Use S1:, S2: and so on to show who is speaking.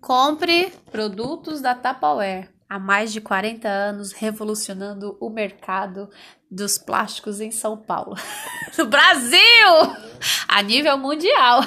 S1: Compre produtos da Tupperware. Há mais de 40 anos revolucionando o mercado dos plásticos em São Paulo. No Brasil! A nível mundial.